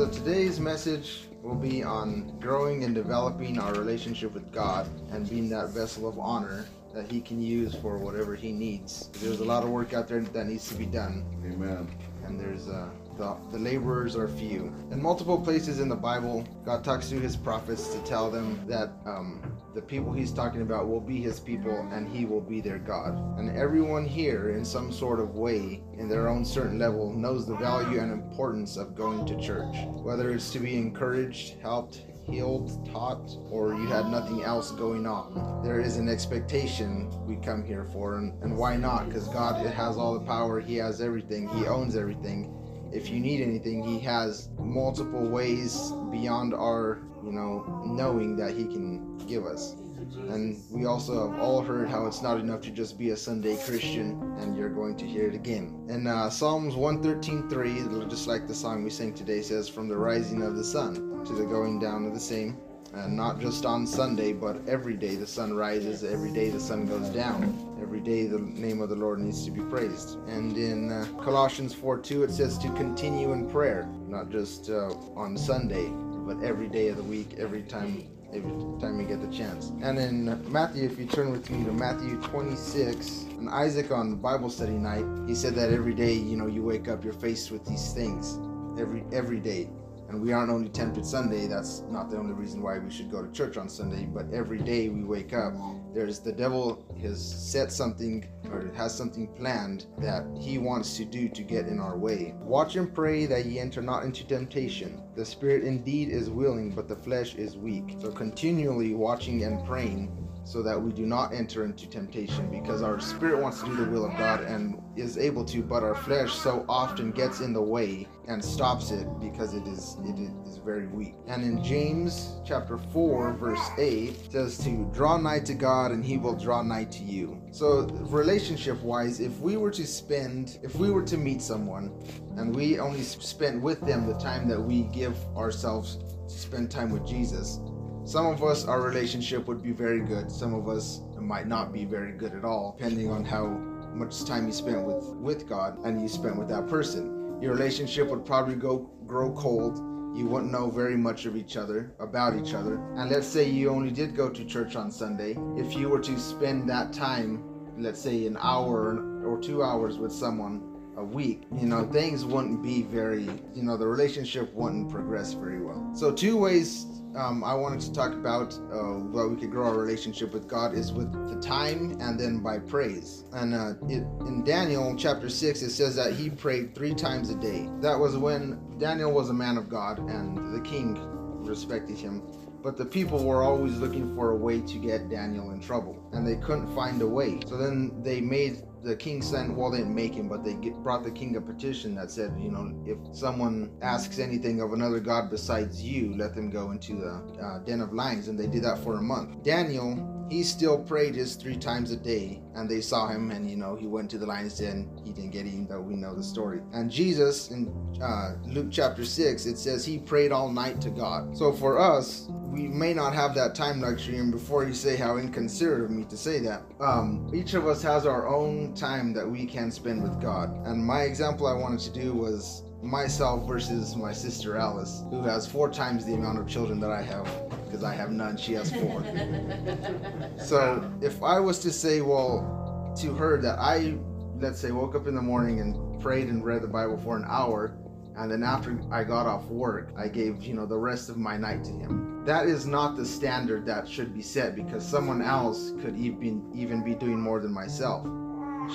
So today's message will be on growing and developing our relationship with God and being that vessel of honor that He can use for whatever He needs. There's a lot of work out there that needs to be done. Amen. And there's uh, the, the laborers are few. In multiple places in the Bible, God talks to His prophets to tell them that um, the people He's talking about will be His people and He will be their God. And everyone here, in some sort of way, in their own certain level, knows the value and importance of going to church. Whether it's to be encouraged, helped, healed, taught, or you had nothing else going on. There is an expectation we come here for, and, and why not? Because God it has all the power, He has everything, He owns everything. If you need anything, He has multiple ways beyond our, you know, knowing that He can give us. And we also have all heard how it's not enough to just be a Sunday Christian, and you're going to hear it again. In uh, Psalms 113.3, just like the song we sang today, says, From the rising of the sun to the going down of the same. And not just on Sunday, but every day the sun rises, every day the sun goes down. Every day the name of the Lord needs to be praised. And in uh, Colossians 4 2, it says to continue in prayer, not just uh, on Sunday, but every day of the week, every time every time you get the chance. And in Matthew, if you turn with me to Matthew 26, and Isaac on Bible study night, he said that every day, you know, you wake up, you're faced with these things every every day. And we aren't only tempted Sunday, that's not the only reason why we should go to church on Sunday, but every day we wake up, there's the devil has set something or has something planned that he wants to do to get in our way. Watch and pray that ye enter not into temptation. The spirit indeed is willing, but the flesh is weak. So continually watching and praying so that we do not enter into temptation because our spirit wants to do the will of God and is able to but our flesh so often gets in the way and stops it because it is it is very weak. And in James chapter 4 verse 8 says to draw nigh to God and he will draw nigh to you. So relationship wise if we were to spend if we were to meet someone and we only spent with them the time that we give ourselves to spend time with Jesus some of us, our relationship would be very good. Some of us might not be very good at all, depending on how much time you spent with with God and you spent with that person. Your relationship would probably go grow cold. You wouldn't know very much of each other, about each other. And let's say you only did go to church on Sunday. If you were to spend that time, let's say an hour or two hours with someone a week, you know, things wouldn't be very, you know, the relationship wouldn't progress very well. So, two ways um, I wanted to talk about uh, what we could grow our relationship with God is with the time and then by praise. And uh, it, in Daniel chapter 6, it says that he prayed three times a day. That was when Daniel was a man of God and the king respected him. But the people were always looking for a way to get Daniel in trouble, and they couldn't find a way. So then they made the king sent well they didn't make him but they get, brought the king a petition that said you know if someone asks anything of another god besides you let them go into the uh, den of lions and they did that for a month daniel he still prayed his three times a day and they saw him and you know he went to the lion's den. He didn't get eaten though. We know the story. And jesus in uh, luke chapter 6 it says he prayed all night to god. So for us we may not have that time luxury and before you say how inconsiderate of me to say that um, each of us has our own time that we can spend with god. And my example i wanted to do was myself versus my sister alice who has four times the amount of children that i have because i have none she has four so if i was to say well to her that i let's say woke up in the morning and prayed and read the bible for an hour and then after I got off work, I gave, you know, the rest of my night to him. That is not the standard that should be set because someone else could even even be doing more than myself.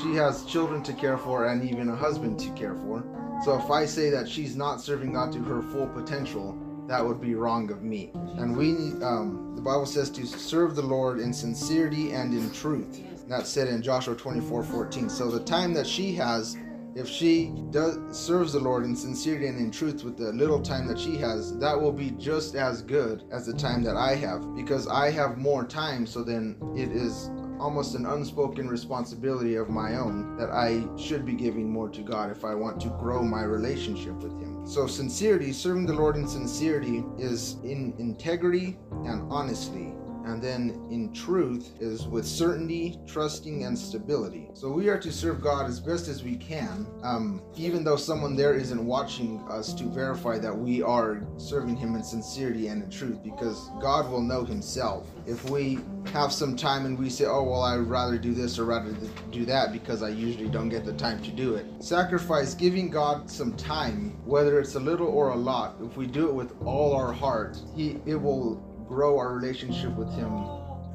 She has children to care for and even a husband to care for. So if I say that she's not serving God to her full potential, that would be wrong of me. And we, um, the Bible says to serve the Lord in sincerity and in truth. That's said in Joshua 24 14. So the time that she has, if she does serves the Lord in sincerity and in truth with the little time that she has, that will be just as good as the time that I have. Because I have more time, so then it is almost an unspoken responsibility of my own that I should be giving more to God if I want to grow my relationship with Him. So, sincerity, serving the Lord in sincerity, is in integrity and honesty and then in truth is with certainty, trusting, and stability. So we are to serve God as best as we can, um, even though someone there isn't watching us to verify that we are serving Him in sincerity and in truth, because God will know Himself. If we have some time and we say, oh, well, I'd rather do this or rather do that because I usually don't get the time to do it. Sacrifice, giving God some time, whether it's a little or a lot, if we do it with all our heart, He it will grow our relationship with Him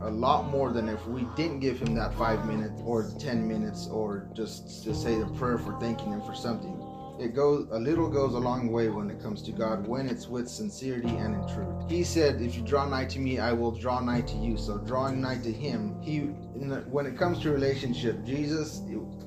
a lot more than if we didn't give Him that five minutes or 10 minutes or just to say the prayer for thanking Him for something. It goes a little goes a long way when it comes to God when it's with sincerity and in truth. He said, "If you draw nigh to me, I will draw nigh to you." So drawing nigh to Him, He the, when it comes to relationship, Jesus,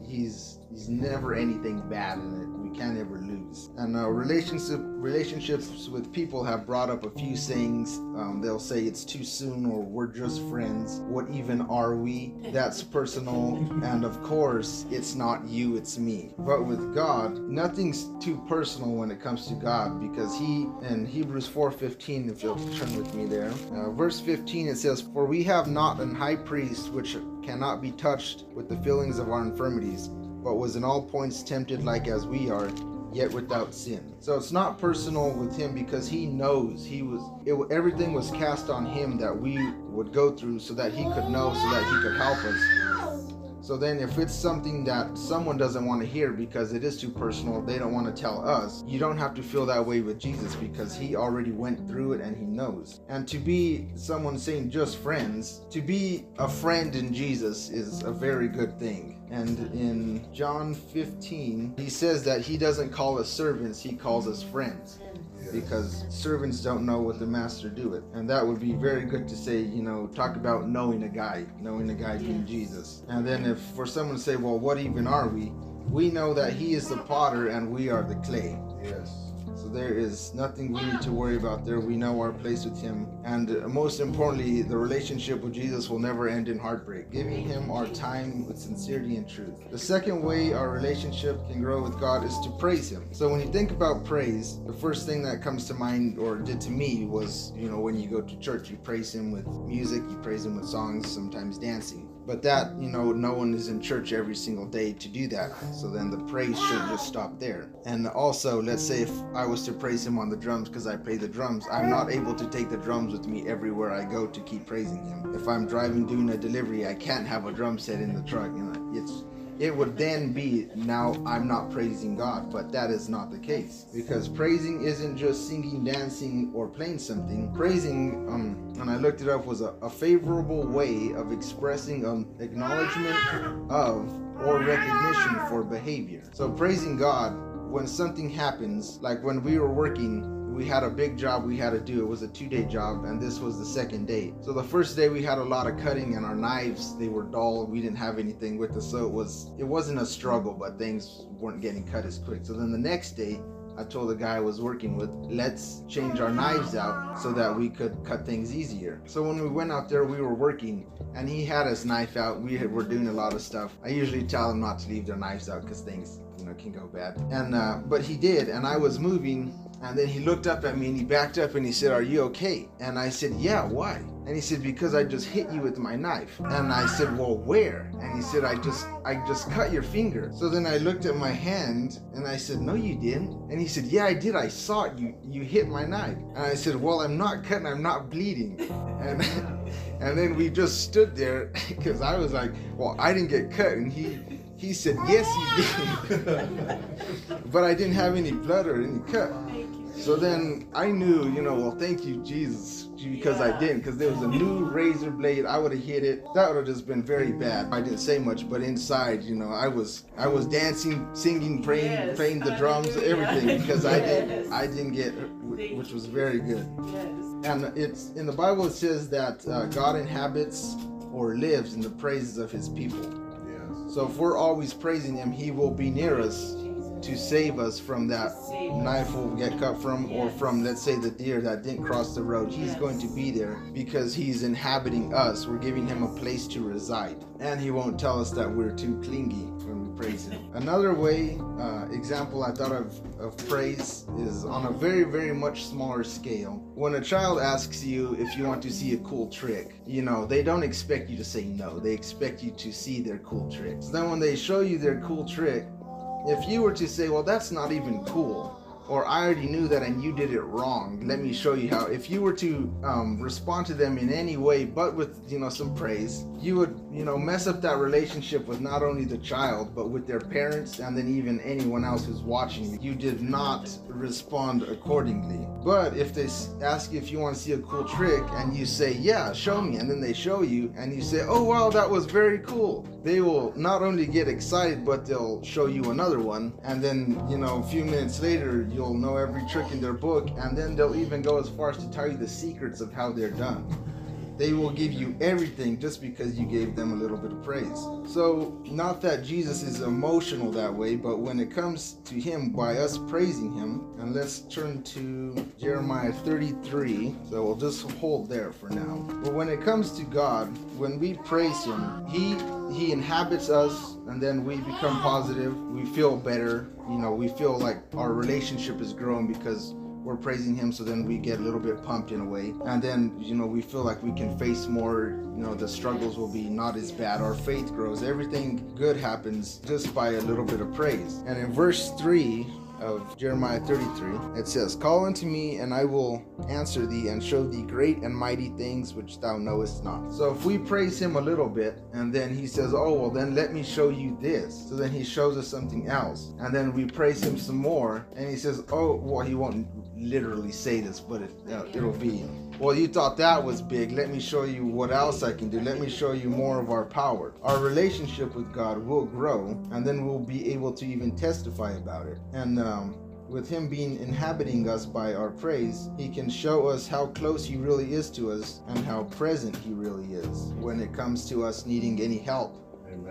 He's He's never anything bad in it We can't ever lose. And uh, relationship relationships with people have brought up a few sayings. Um, they'll say it's too soon or we're just friends. What even are we? That's personal. And of course, it's not you, it's me. But with God, nothing's too personal when it comes to God because He in Hebrews 4:15, if you'll turn with me there, uh, verse 15 it says, "For we have not an high priest which cannot be touched with the feelings of our infirmities." But was in all points tempted like as we are, yet without sin. So it's not personal with him because he knows he was it, everything was cast on him that we would go through so that he could know so that he could help us. So then, if it's something that someone doesn't want to hear because it is too personal, they don't want to tell us, you don't have to feel that way with Jesus because he already went through it and he knows. And to be someone saying just friends, to be a friend in Jesus is a very good thing. And in John 15, he says that he doesn't call us servants, he calls us friends because servants don't know what the master doeth. And that would be very good to say, you know, talk about knowing a guy, knowing a guy being Jesus. And then if for someone to say, well, what even are we? We know that he is the potter and we are the clay. Yes there is nothing we need to worry about there. We know our place with Him. And most importantly, the relationship with Jesus will never end in heartbreak, giving Him our time with sincerity and truth. The second way our relationship can grow with God is to praise Him. So when you think about praise, the first thing that comes to mind or did to me was, you know, when you go to church, you praise Him with music, you praise Him with songs, sometimes dancing. But that, you know, no one is in church every single day to do that. So then the praise should just stop there. And also, let's say if I was to praise him on the drums because I play the drums, I'm not able to take the drums with me everywhere I go to keep praising him. If I'm driving doing a delivery, I can't have a drum set in the truck. You know, it's it would then be now I'm not praising God, but that is not the case because praising isn't just singing, dancing, or playing something. Praising, um, and I looked it up, was a, a favorable way of expressing an acknowledgement of or recognition for behavior. So praising God when something happens, like when we were working we had a big job we had to do. It was a two day job, and this was the second day. So the first day we had a lot of cutting, and our knives they were dull. We didn't have anything with us, so it was it wasn't a struggle, but things weren't getting cut as quick. So then the next day. I told the guy I was working with, let's change our knives out so that we could cut things easier. So when we went out there, we were working, and he had his knife out. We had, were doing a lot of stuff. I usually tell them not to leave their knives out because things, you know, can go bad. And uh, but he did, and I was moving, and then he looked up at me and he backed up and he said, Are you okay? And I said, Yeah, why? And he said, Because I just hit you with my knife. And I said, Well, where? And he said, I just I just cut your finger. So then I looked at my hand and I said, No, you didn't. And he said, Yeah, I did. I saw it. You you hit my knife. And I said, Well, I'm not cutting, I'm not bleeding. And and then we just stood there because I was like, Well, I didn't get cut and he He said, Yes, you did. but I didn't have any blood or any cut. So then I knew, you know, well, thank you, Jesus, because I didn't, because there was a new razor blade. I would have hit it. That would have just been very bad. I didn't say much, but inside, you know, I was, I was dancing, singing, praying, yes. playing the drums, everything, because I didn't, I didn't get, which was very good. Yes. And it's in the Bible. It says that uh, God inhabits or lives in the praises of His people. So if we're always praising Him, He will be near us to save us from that knife we'll get cut from or from let's say the deer that didn't cross the road. He's going to be there because he's inhabiting us. We're giving him a place to reside. And he won't tell us that we're too clingy when we praise him. Another way uh, example i thought of of praise is on a very very much smaller scale. When a child asks you if you want to see a cool trick you know they don't expect you to say no. They expect you to see their cool tricks. Then when they show you their cool trick if you were to say, well, that's not even cool, or I already knew that and you did it wrong. Let me show you how. If you were to um, respond to them in any way, but with you know some praise, you would you know mess up that relationship with not only the child but with their parents and then even anyone else who's watching. You did not respond accordingly. But if they ask you if you want to see a cool trick and you say yeah, show me, and then they show you and you say oh wow that was very cool, they will not only get excited but they'll show you another one, and then you know a few minutes later you'll know every trick in their book, and then they'll even go as far as to tell you the secrets of how they're done. They will give you everything just because you gave them a little bit of praise. So, not that Jesus is emotional that way, but when it comes to Him by us praising Him, and let's turn to Jeremiah 33. So, we'll just hold there for now. But when it comes to God, when we praise Him, He He inhabits us, and then we become positive. We feel better. You know, we feel like our relationship is growing because we're praising him so then we get a little bit pumped in a way. And then you know we feel like we can face more you know the struggles will be not as bad. Our faith grows. Everything good happens just by a little bit of praise. And in verse 3 of Jeremiah 33, it says, Call unto me, and I will answer thee, and show thee great and mighty things which thou knowest not. So if we praise him a little bit, and then he says, Oh, well, then let me show you this. So then he shows us something else. And then we praise him some more, and he says, Oh, well, he won't literally say this, but it, uh, it'll be well, you thought that was big. Let me show you what else I can do. Let me show you more of our power. Our relationship with God will grow, and then we'll be able to even testify about it. And um, with Him being inhabiting us by our praise, He can show us how close He really is to us and how present He really is when it comes to us needing any help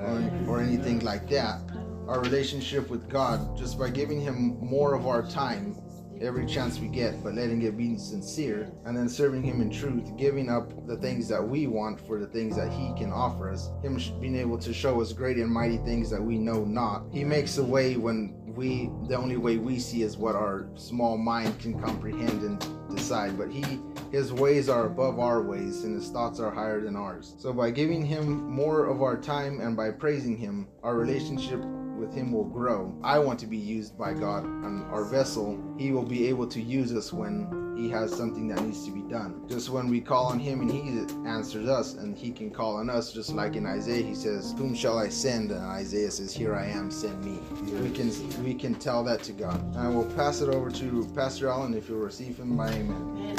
or, or anything like that. Our relationship with God, just by giving Him more of our time, every chance we get, but letting it be sincere, and then serving Him in truth, giving up the things that we want for the things that He can offer us. Him being able to show us great and mighty things that we know not. He makes a way when we, the only way we see is what our small mind can comprehend and decide. But He, His ways are above our ways, and His thoughts are higher than ours. So by giving Him more of our time and by praising Him, our relationship with him will grow. I want to be used by God on our vessel. He will be able to use us when he has something that needs to be done. Just when we call on him and he answers us and he can call on us just like in Isaiah he says, "Whom shall I send?" and Isaiah says, "Here I am, send me." We can we can tell that to God. And I will pass it over to Pastor Allen if you'll receive him by amen.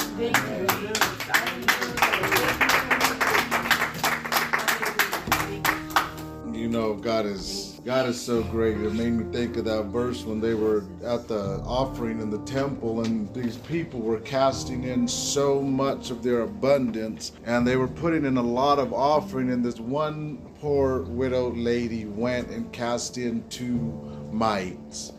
You know, God is God is so great. It made me think of that verse when they were at the offering in the temple and these people were casting in so much of their abundance and they were putting in a lot of offering and this one poor widow lady went and cast in two mites.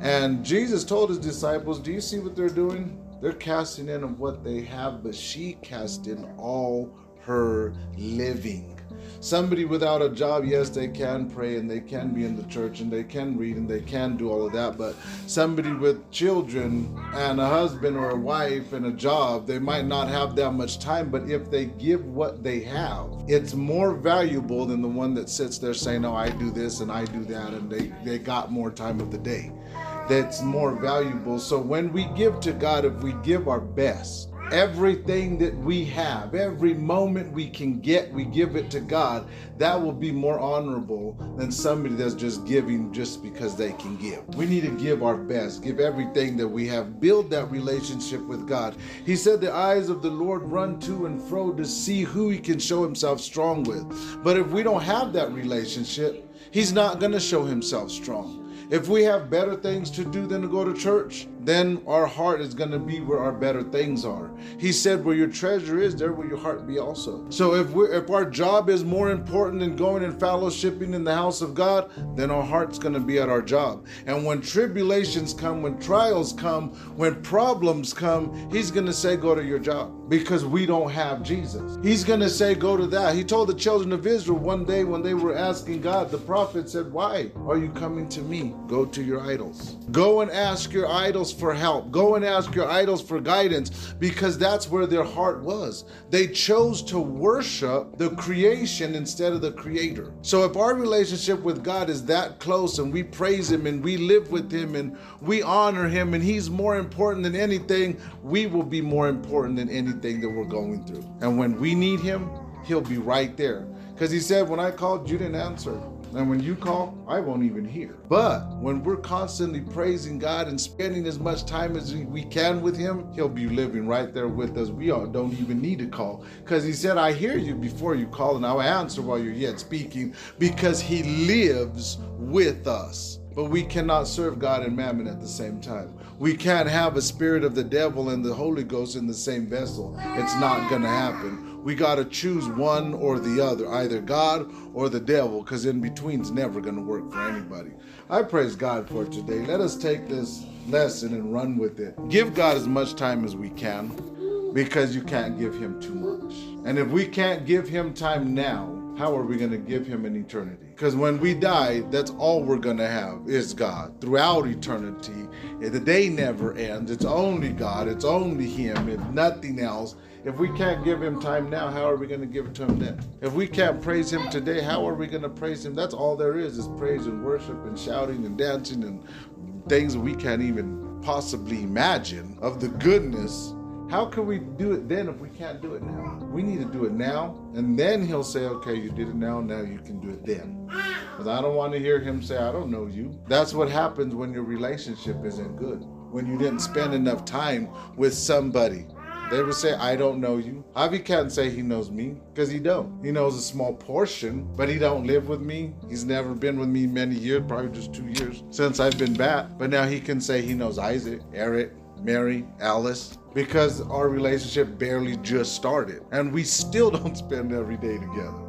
And Jesus told his disciples, Do you see what they're doing? They're casting in of what they have, but she cast in all her living. Somebody without a job, yes, they can pray and they can be in the church and they can read and they can do all of that. But somebody with children and a husband or a wife and a job, they might not have that much time. But if they give what they have, it's more valuable than the one that sits there saying, Oh, I do this and I do that, and they, they got more time of the day. That's more valuable. So when we give to God, if we give our best, everything that we have, every moment we can get, we give it to God, that will be more honorable than somebody that's just giving just because they can give. We need to give our best, give everything that we have, build that relationship with God. He said, The eyes of the Lord run to and fro to see who he can show himself strong with. But if we don't have that relationship, he's not going to show himself strong. If we have better things to do than to go to church, then our heart is going to be where our better things are. He said, Where your treasure is, there will your heart be also. So if we if our job is more important than going and fellowshipping in the house of God, then our heart's going to be at our job. And when tribulations come, when trials come, when problems come, He's going to say, Go to your job because we don't have Jesus. He's going to say, Go to that. He told the children of Israel one day when they were asking God, the prophet said, Why are you coming to me? Go to your idols. Go and ask your idols for help. Go and ask your idols for guidance because that's where their heart was. They chose to worship the creation instead of the creator. So if our relationship with God is that close and we praise him and we live with him and we honor him and he's more important than anything, we will be more important than anything that we're going through. And when we need him, he'll be right there. Because he said, When I called, you didn't answer. And when you call, I won't even hear. But when we're constantly praising God and spending as much time as we can with Him, He'll be living right there with us. We all don't even need to call. Because He said, I hear you before you call, and I'll answer while you're yet speaking, because He lives with us. But we cannot serve God and mammon at the same time. We can't have a spirit of the devil and the Holy Ghost in the same vessel. It's not going to happen we got to choose one or the other, either God or the devil, because in between's never going to work for anybody. I praise God for today. Let us take this lesson and run with it. Give God as much time as we can because you can't give him too much. And if we can't give him time now, how are we going to give him an eternity? Because when we die, that's all we're going to have is God throughout eternity. The day never ends. It's only God, it's only Him, if nothing else. If we can't give him time now, how are we going to give it to him then? If we can't praise him today, how are we going to praise him? That's all there is is praise and worship and shouting and dancing and things we can't even possibly imagine of the goodness. How can we do it then if we can't do it now? We need to do it now, and then he'll say, okay, you did it now, now you can do it then. Because I don't want to hear him say, I don't know you. That's what happens when your relationship isn't good. When you didn't spend enough time with somebody they would say, I don't know you. Javi can't say he knows me because he don't. He knows a small portion, but he don't live with me. He's never been with me many years, probably just two years since I've been back. But now he can say he knows Isaac, Eric, Mary, Alice, because our relationship barely just started. And we still don't spend every day together.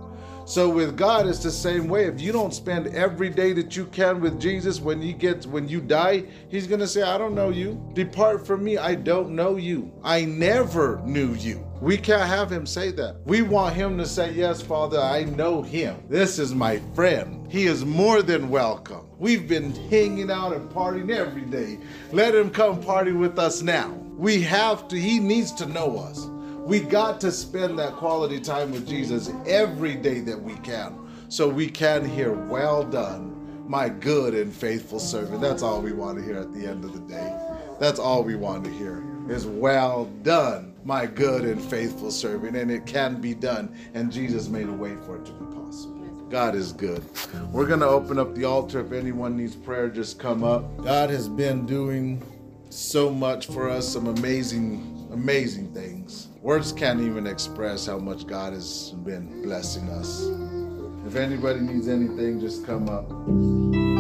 So with God, it's the same way. If you don't spend every day that you can with Jesus, when you get when you die, He's gonna say, "I don't know you. Depart from me. I don't know you. I never knew you." We can't have Him say that. We want Him to say, "Yes, Father, I know Him. This is my friend. He is more than welcome. We've been hanging out and partying every day. Let Him come party with us now. We have to. He needs to know us." We got to spend that quality time with Jesus every day that we can so we can hear, Well done, my good and faithful servant. That's all we want to hear at the end of the day. That's all we want to hear is, Well done, my good and faithful servant. And it can be done. And Jesus made a way for it to be possible. God is good. We're going to open up the altar. If anyone needs prayer, just come up. God has been doing so much for us, some amazing, amazing things. Words can't even express how much God has been blessing us. If anybody needs anything, just come up.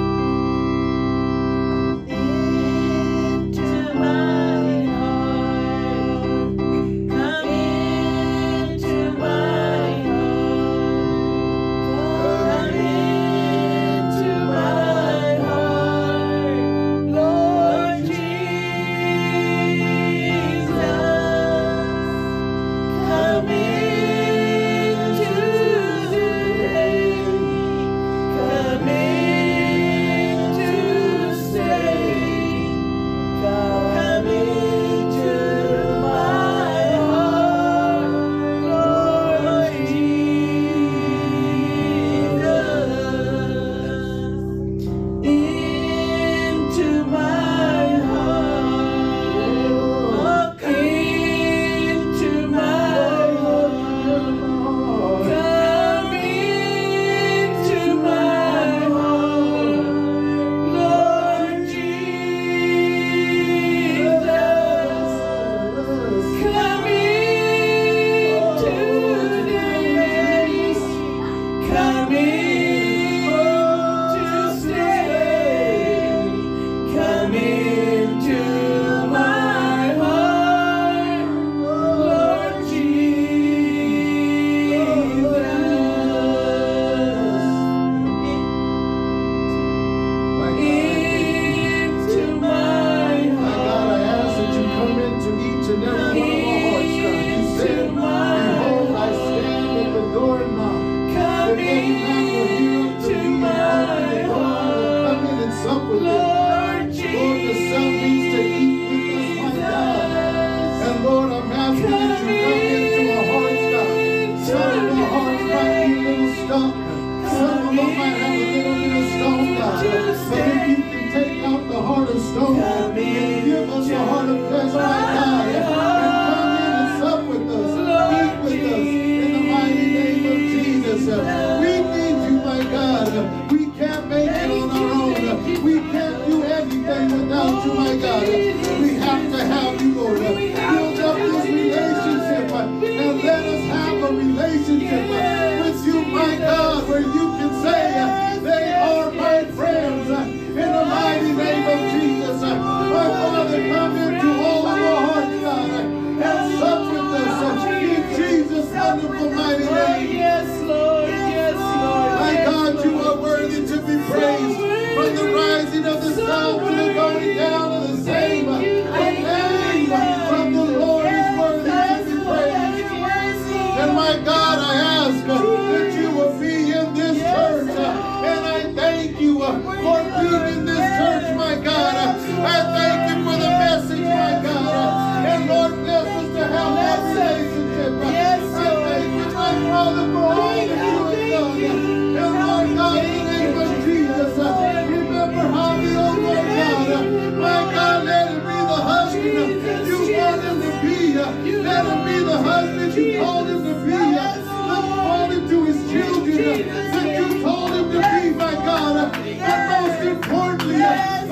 called him to be. Uh, what you called him to his children. Uh, that you called him to be, my God. Uh, but most importantly,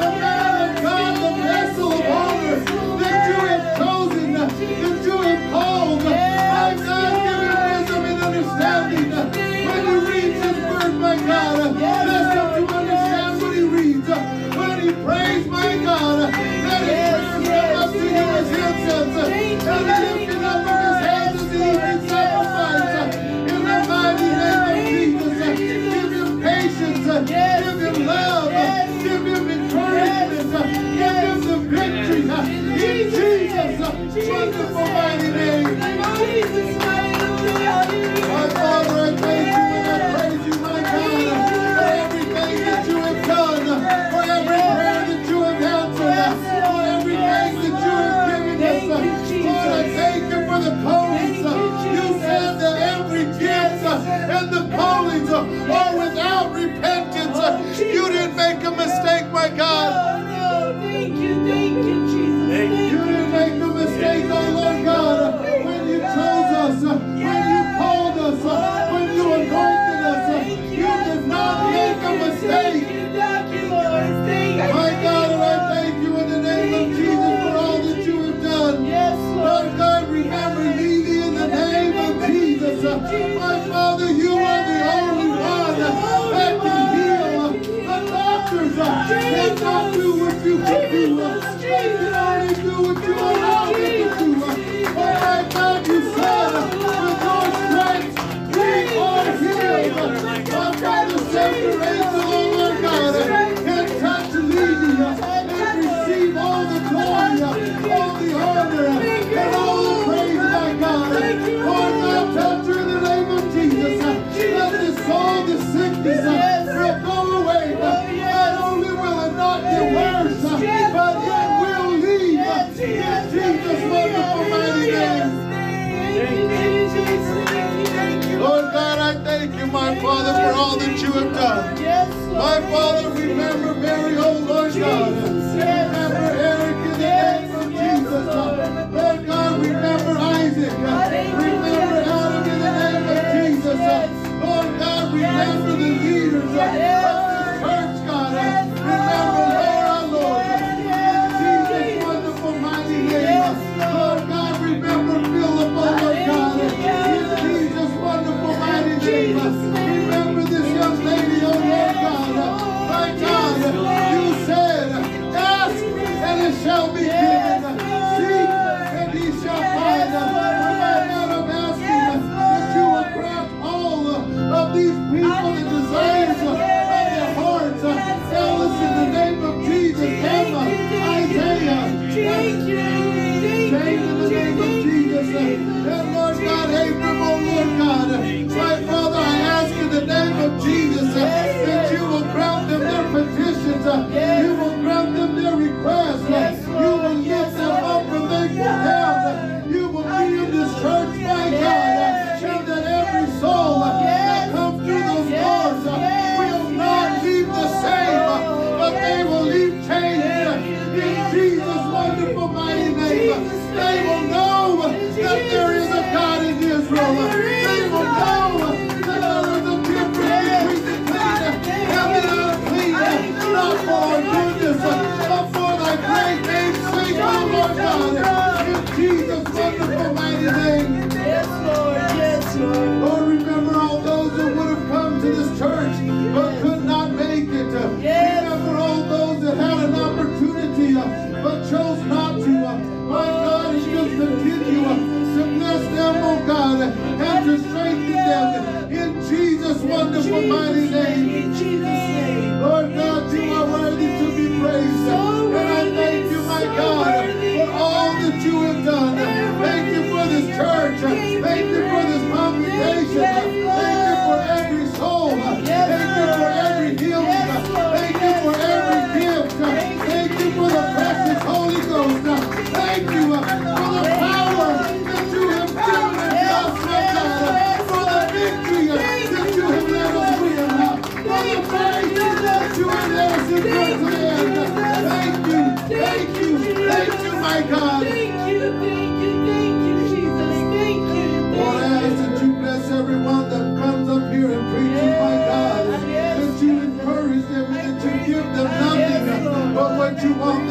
or without repentance. Oh, you didn't make a mistake, my God.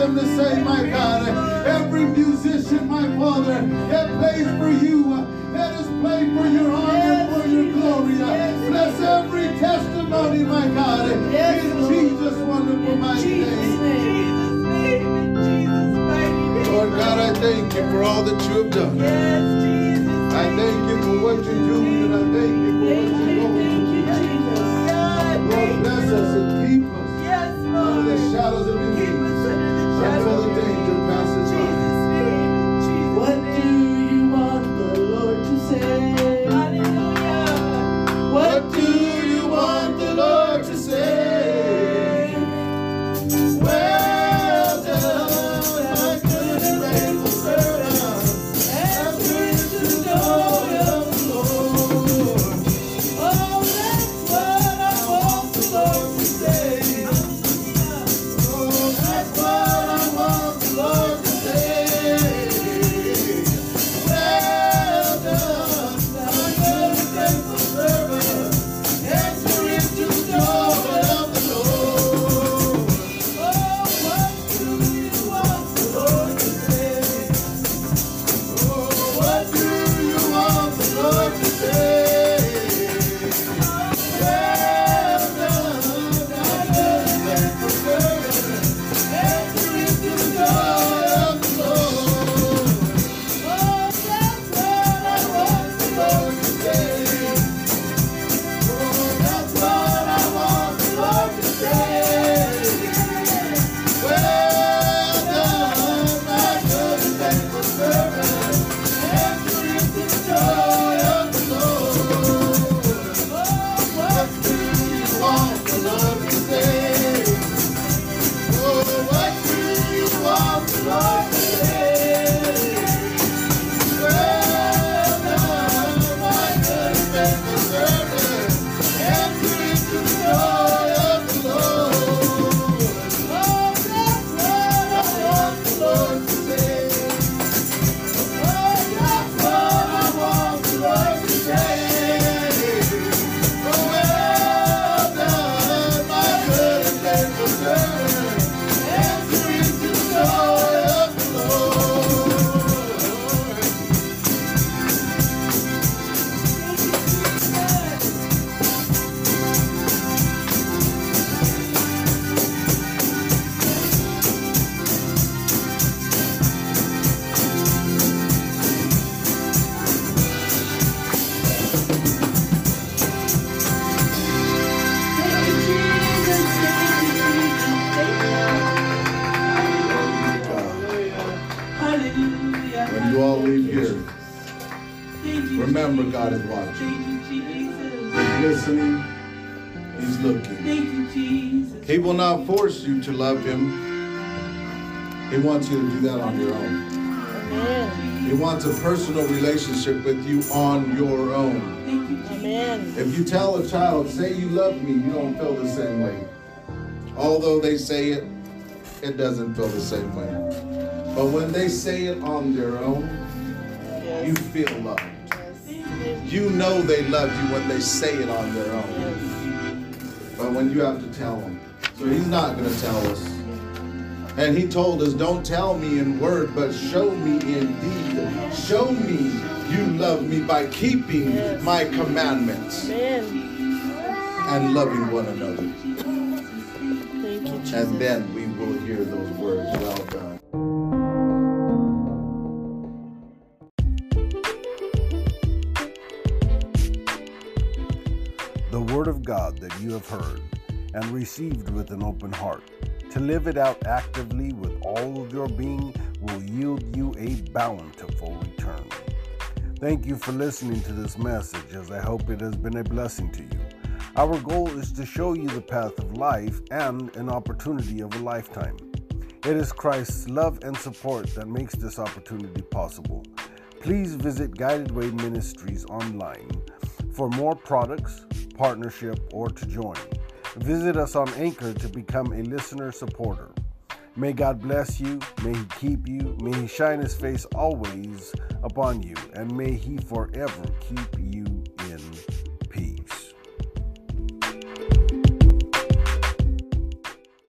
them to say, my God, every musician, my Father, that plays for you, let us play for your honor, for your glory. Bless every testimony, my God, in Jesus' wonderful mighty name. Lord God, I thank you for all that you have done. Yes, Jesus. I thank you for what you're doing, and I thank you for what you're going to do. Lord, bless us and keep us under the shadows of your Jesus' name. Remember God is watching. Thank you, Jesus. He's listening, He's looking. Thank you, Jesus. He will not force you to love Him. He wants you to do that on your own. Amen. He wants a personal relationship with you on your own. Thank you, Jesus. Amen. If you tell a child, say you love me, you don't feel the same way. Although they say it, it doesn't feel the same way. But when they say it on their own, you Yes. feel loved. You know they love you when they say it on their own. But when you have to tell them. So he's not going to tell us. And he told us, don't tell me in word, but show me in deed. Show me you love me by keeping Yes. my commandments Amen. and loving one another. Thank you. And then we will hear those words, well done. God that you have heard and received with an open heart. To live it out actively with all of your being will yield you a bountiful return. Thank you for listening to this message, as I hope it has been a blessing to you. Our goal is to show you the path of life and an opportunity of a lifetime. It is Christ's love and support that makes this opportunity possible. Please visit Guided Way Ministries online for more products, partnership, or to join. Visit us on Anchor to become a listener supporter. May God bless you, may He keep you, may He shine His face always upon you, and may He forever keep you